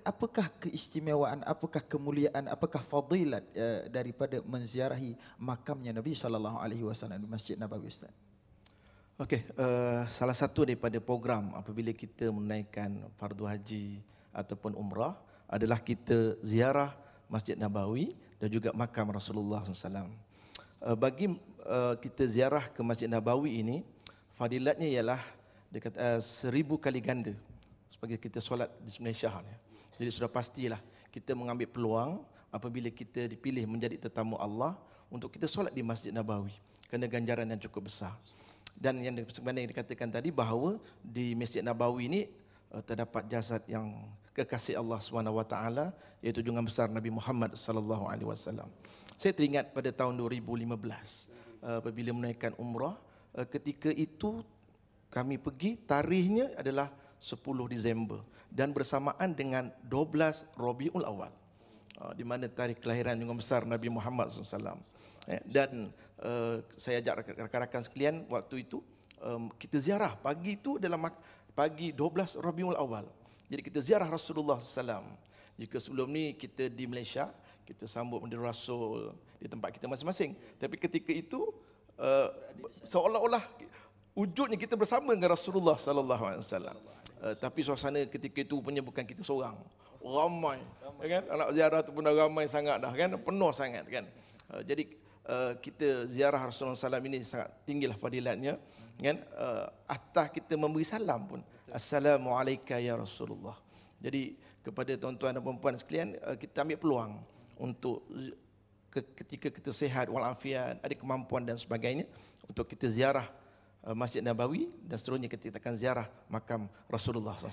apakah keistimewaan, apakah kemuliaan, apakah fadilat uh, daripada menziarahi makamnya Nabi sallallahu alaihi wasallam di Masjid Nabawi Ustaz? Okey, uh, salah satu daripada program apabila kita menunaikan fardu haji ataupun umrah adalah kita ziarah Masjid Nabawi dan juga makam Rasulullah SAW. Uh, bagi uh, kita ziarah ke Masjid Nabawi ini, fadilatnya ialah dekat seribu kali ganda sebagai kita solat di Malaysia. Ya. Jadi sudah pastilah kita mengambil peluang apabila kita dipilih menjadi tetamu Allah untuk kita solat di Masjid Nabawi kerana ganjaran yang cukup besar. Dan yang sebenarnya yang dikatakan tadi bahawa di Masjid Nabawi ini uh, terdapat jasad yang kekasih Allah Taala iaitu junjungan besar Nabi Muhammad sallallahu alaihi wasallam. Saya teringat pada tahun 2015 uh, apabila menaikkan umrah uh, ketika itu kami pergi tarikhnya adalah 10 Disember dan bersamaan dengan 12 Rabiul Awal uh, di mana tarikh kelahiran junjungan besar Nabi Muhammad SAW. Eh, dan uh, saya ajak rakan-rakan sekalian waktu itu kita ziarah pagi itu dalam pagi 12 Rabiul Awal. Jadi kita ziarah Rasulullah SAW. Jika sebelum ni kita di Malaysia, kita sambut bendera Rasul di tempat kita masing-masing. Tapi ketika itu uh, seolah-olah wujudnya kita bersama dengan Rasulullah sallallahu alaihi wasallam. Uh, tapi suasana ketika itu punya bukan kita seorang. Ramai, ramai. kan? Anak ziarah tu pun dah ramai sangat dah kan? Penuh sangat kan. Uh, jadi uh, kita ziarah Rasulullah SAW ini sangat tinggilah fadilatnya kan uh, atas kita memberi salam pun assalamualaikum ya Rasulullah jadi kepada tuan-tuan dan puan sekalian uh, kita ambil peluang untuk ketika kita sehat walafiat ada kemampuan dan sebagainya untuk kita ziarah Masjid Nabawi dan seterusnya kita akan ziarah makam Rasulullah SAW